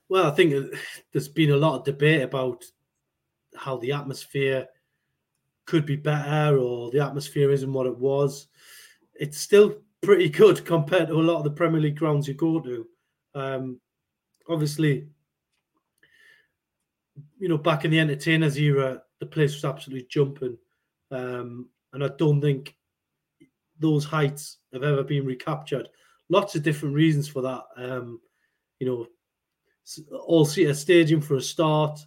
Well, I think uh, there's been a lot of debate about how the atmosphere could be better or the atmosphere isn't what it was. It's still pretty good compared to a lot of the Premier League grounds you go to. Um, obviously, you know, back in the entertainers era, the place was absolutely jumping. Um, and I don't think those heights have ever been recaptured. Lots of different reasons for that. Um, you know, all a stadium for a start.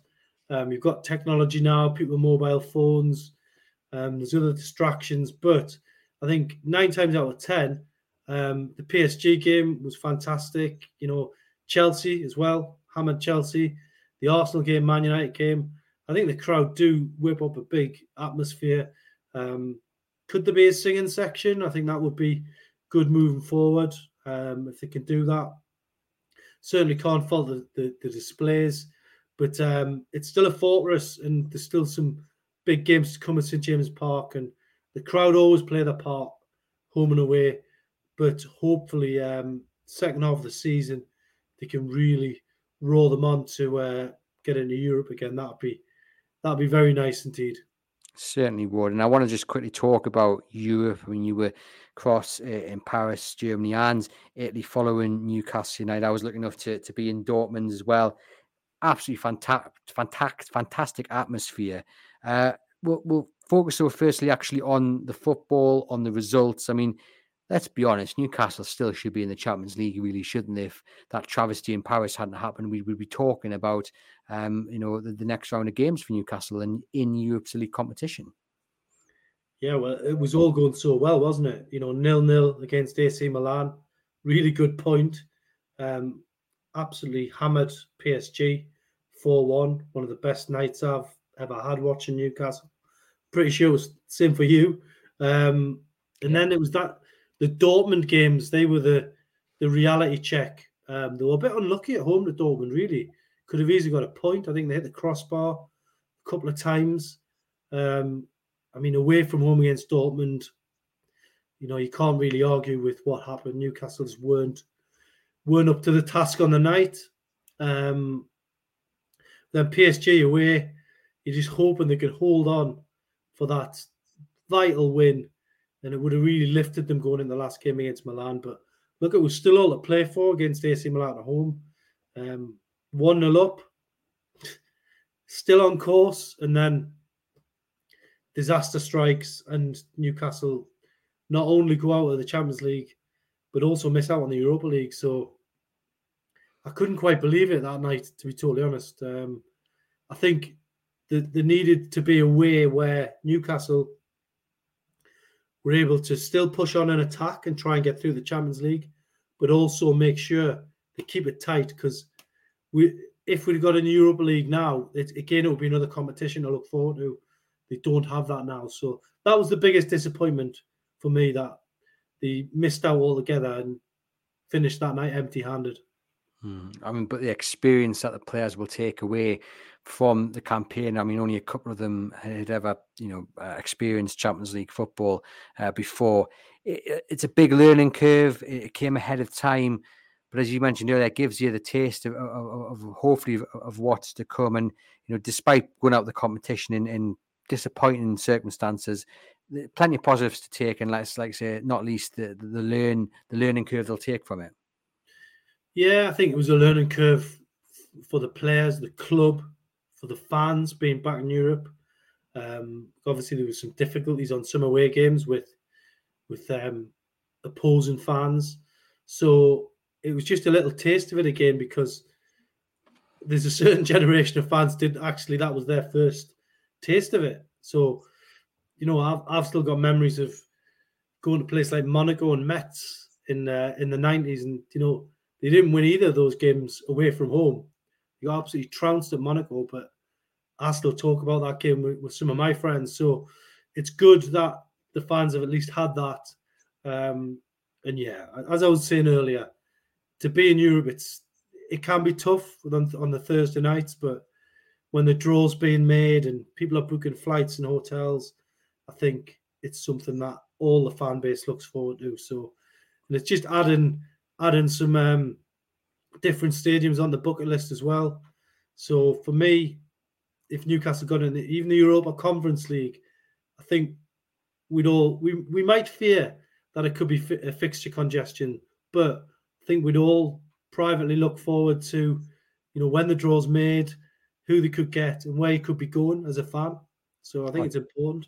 Um, you've got technology now, people mobile phones. Um, there's other distractions, but I think nine times out of ten, um, the PSG game was fantastic. You know, Chelsea as well, hammered Chelsea. The Arsenal game, Man United game. I think the crowd do whip up a big atmosphere. Um, could there be a singing section? I think that would be good moving forward um, if they can do that. Certainly can't fault the, the, the displays, but um, it's still a fortress, and there's still some big games to come at St James Park, and the crowd always play their part, home and away. But hopefully, um, second half of the season, they can really roll them on to uh, get into Europe again. That'd be that'd be very nice indeed. Certainly would. And I want to just quickly talk about Europe when you were across uh, in Paris, Germany, and Italy following Newcastle United. I was lucky enough to, to be in Dortmund as well. Absolutely fantastic, fantastic, fantastic atmosphere. Uh, we'll, we'll focus so firstly actually on the football, on the results. I mean, let's be honest, Newcastle still should be in the Champions League, really, shouldn't they? If that travesty in Paris hadn't happened, we would be talking about, um, you know, the, the, next round of games for Newcastle and in Europe's league competition. Yeah, well, it was all going so well, wasn't it? You know, nil nil against AC Milan, really good point. Um, absolutely hammered PSG 4 1, one of the best nights I've ever had watching Newcastle. Pretty sure it was same for you. Um, and yeah. then it was that the Dortmund games, they were the the reality check. Um, they were a bit unlucky at home to Dortmund, really. Could have easily got a point. I think they hit the crossbar a couple of times. Um, I mean, away from home against Dortmund, you know, you can't really argue with what happened. Newcastle's weren't weren't up to the task on the night. Um, then PSG away, you're just hoping they can hold on for that vital win and it would have really lifted them going in the last game against Milan. But look, it was still all to play for against AC Milan at home. Um, 1 0 up, still on course, and then disaster strikes, and Newcastle not only go out of the Champions League, but also miss out on the Europa League. So I couldn't quite believe it that night, to be totally honest. Um, I think there, there needed to be a way where Newcastle we're able to still push on an attack and try and get through the Champions League, but also make sure they keep it tight because we if we've got a Europa League now, it, again it would be another competition to look forward to. They don't have that now, so that was the biggest disappointment for me that they missed out altogether and finished that night empty-handed. Hmm. I mean, but the experience that the players will take away from the campaign. I mean, only a couple of them had ever, you know, uh, experienced Champions League football uh, before. It, it's a big learning curve. It came ahead of time, but as you mentioned earlier, it gives you the taste of, of, of hopefully of, of, what's to come. And you know, despite going out the competition in, in disappointing circumstances, plenty of positives to take, and let's like say, not least the, the learn the learning curve they'll take from it. Yeah, I think it was a learning curve for the players, the club, for the fans being back in Europe. Um, obviously, there was some difficulties on some away games with with um, opposing fans, so it was just a little taste of it again because there's a certain generation of fans did actually that was their first taste of it. So, you know, I've I've still got memories of going to places like Monaco and Metz in uh, in the nineties, and you know they didn't win either of those games away from home. You absolutely trounced at Monaco, but I still talk about that game with, with, some of my friends. So it's good that the fans have at least had that. Um, and yeah, as I was saying earlier, to be in Europe, it's it can be tough on, on the Thursday nights, but when the draw's being made and people are booking flights and hotels, I think it's something that all the fan base looks forward to. So, and it's just adding adding some um, different stadiums on the bucket list as well. So for me, if Newcastle got in even the Europa Conference League, I think we'd all we we might fear that it could be fi- a fixture congestion, but I think we'd all privately look forward to, you know, when the draw's made, who they could get, and where you could be going as a fan. So I think it's important.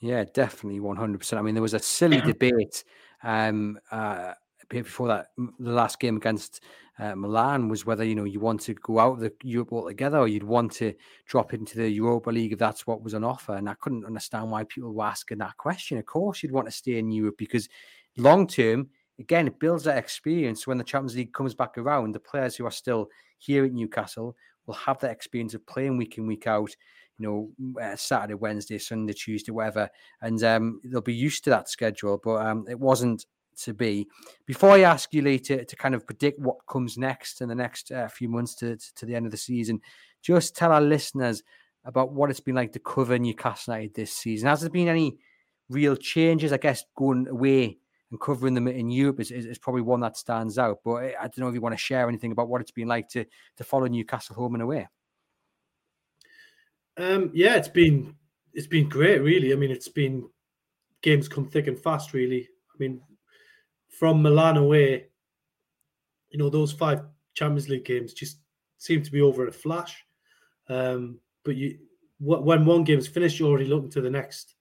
Yeah, definitely, one hundred percent. I mean, there was a silly debate um, uh, before that. The last game against uh, Milan was whether you know you want to go out of the Europe altogether or you'd want to drop into the Europa League if that's what was on offer. And I couldn't understand why people were asking that question. Of course, you'd want to stay in Europe because long term, again, it builds that experience. When the Champions League comes back around, the players who are still here at Newcastle will have that experience of playing week in week out you know, uh, Saturday, Wednesday, Sunday, Tuesday, whatever, and um, they'll be used to that schedule. But um, it wasn't to be. Before I ask you later to kind of predict what comes next in the next uh, few months to, to the end of the season, just tell our listeners about what it's been like to cover Newcastle United this season. Has there been any real changes? I guess going away and covering them in Europe is, is, is, probably one that stands out. But I don't know if you want to share anything about what it's been like to to follow Newcastle home and away. Um, yeah, it's been it's been great, really. I mean, it's been games come thick and fast, really. I mean, from Milan away, you know, those five Champions League games just seem to be over in a flash. Um, but you, when one game is finished, you're already looking to the next.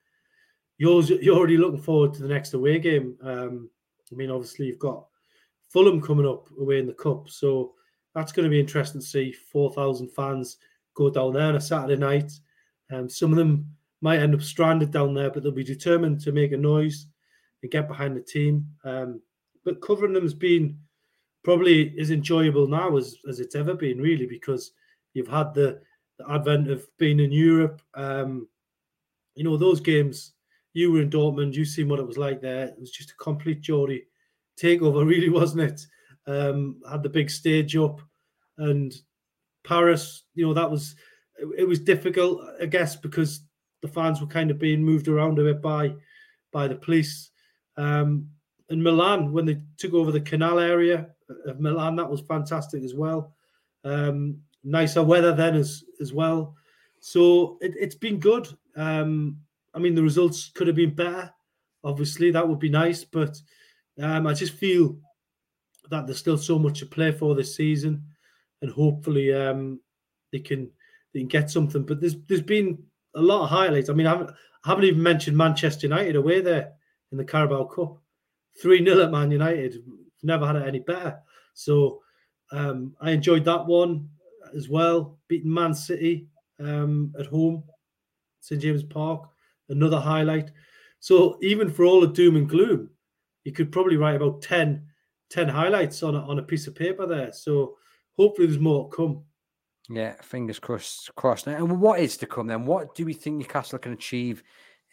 You're you're already looking forward to the next away game. Um, I mean, obviously, you've got Fulham coming up away in the cup, so that's going to be interesting to see. Four thousand fans go down there on a Saturday night. Um, some of them might end up stranded down there, but they'll be determined to make a noise and get behind the team. Um, but covering them has been probably as enjoyable now as, as it's ever been, really, because you've had the, the advent of being in Europe. Um, you know, those games, you were in Dortmund, you've seen what it was like there. It was just a complete Geordie takeover, really, wasn't it? Um, had the big stage up and Paris, you know, that was it was difficult, I guess, because the fans were kind of being moved around a bit by by the police. Um, and Milan, when they took over the canal area of Milan, that was fantastic as well. Um, nicer weather then as as well. So it, has been good. Um, I mean, the results could have been better. Obviously, that would be nice, but um, I just feel that there's still so much to play for this season and hopefully um, they can they can get something. But there's there's been a lot of highlights. I mean, I haven't, I haven't even mentioned Manchester United away there in the Carabao Cup, three 0 at Man United. Never had it any better. So um, I enjoyed that one as well. Beating Man City um, at home, St James Park, another highlight. So even for all the doom and gloom, you could probably write about 10, 10 highlights on a, on a piece of paper there. So hopefully there's more to come. Yeah, fingers crossed. Crossed. And what is to come then? What do we think Newcastle can achieve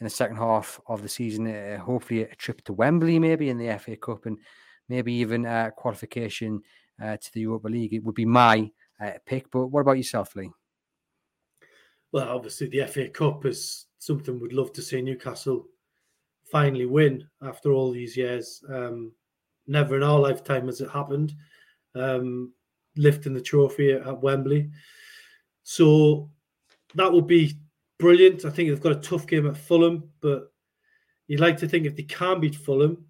in the second half of the season? Uh, hopefully, a trip to Wembley, maybe in the FA Cup, and maybe even uh, qualification uh, to the Europa League. It would be my uh, pick. But what about yourself, Lee? Well, obviously, the FA Cup is something we'd love to see Newcastle finally win after all these years. Um, never in our lifetime has it happened. Um, lifting the trophy at Wembley. So that would be brilliant. I think they've got a tough game at Fulham, but you'd like to think if they can beat Fulham,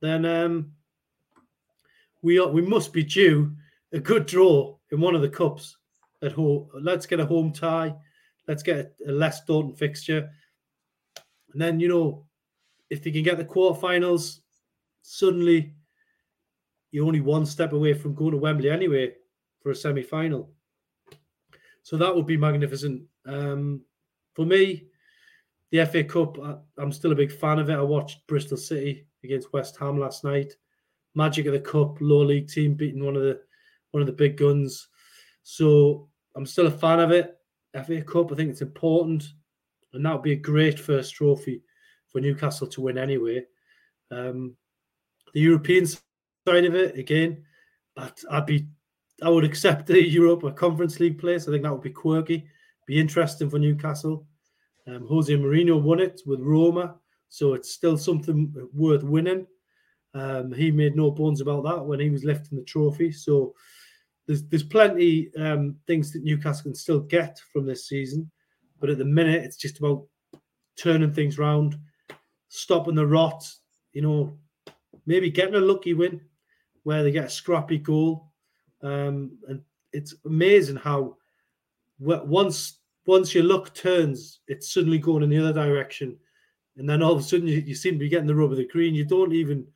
then um, we are, we must be due a good draw in one of the cups at home. Let's get a home tie. Let's get a, a less daunting fixture, and then you know if they can get the quarterfinals, suddenly you're only one step away from going to Wembley anyway for a semi final. So that would be magnificent. Um, for me, the FA Cup, I, am still a big fan of it. I watched Bristol City against West Ham last night. Magic of the Cup, low league team beating one of the one of the big guns. So I'm still a fan of it. FA Cup, I think it's important, and that would be a great first trophy for Newcastle to win anyway. Um, the European side of it, again, I'd, I'd be I would accept the Europa Conference League place. I think that would be quirky, be interesting for Newcastle. Um, Jose Mourinho won it with Roma, so it's still something worth winning. Um, he made no bones about that when he was lifting the trophy. So there's there's plenty um, things that Newcastle can still get from this season, but at the minute it's just about turning things around, stopping the rot. You know, maybe getting a lucky win where they get a scrappy goal. Um, and it's amazing how once once your luck turns, it's suddenly going in the other direction. And then all of a sudden you, you seem to be getting the rub of the green. You don't even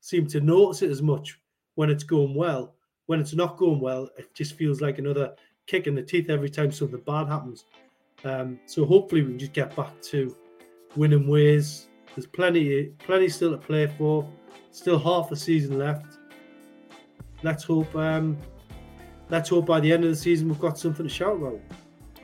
seem to notice it as much when it's going well. When it's not going well, it just feels like another kick in the teeth every time something bad happens. Um, so hopefully we can just get back to winning ways. There's plenty, plenty still to play for. Still half a season left. Let's hope. Um, let's hope by the end of the season we've got something to shout about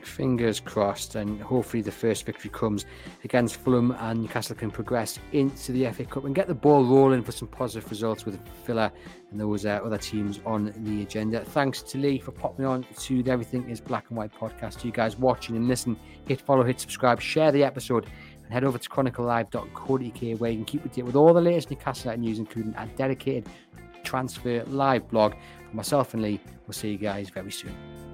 fingers crossed, and hopefully the first victory comes against Fulham and Newcastle can progress into the FA Cup and get the ball rolling for some positive results with Villa and those uh, other teams on the agenda. Thanks to Lee for popping on to the Everything is Black and White podcast. To you guys watching and listen, hit follow, hit subscribe, share the episode. And head over to chroniclelive.co.uk where you can keep up to date with all the latest Newcastle news, including a dedicated transfer live blog. For myself and Lee, we'll see you guys very soon.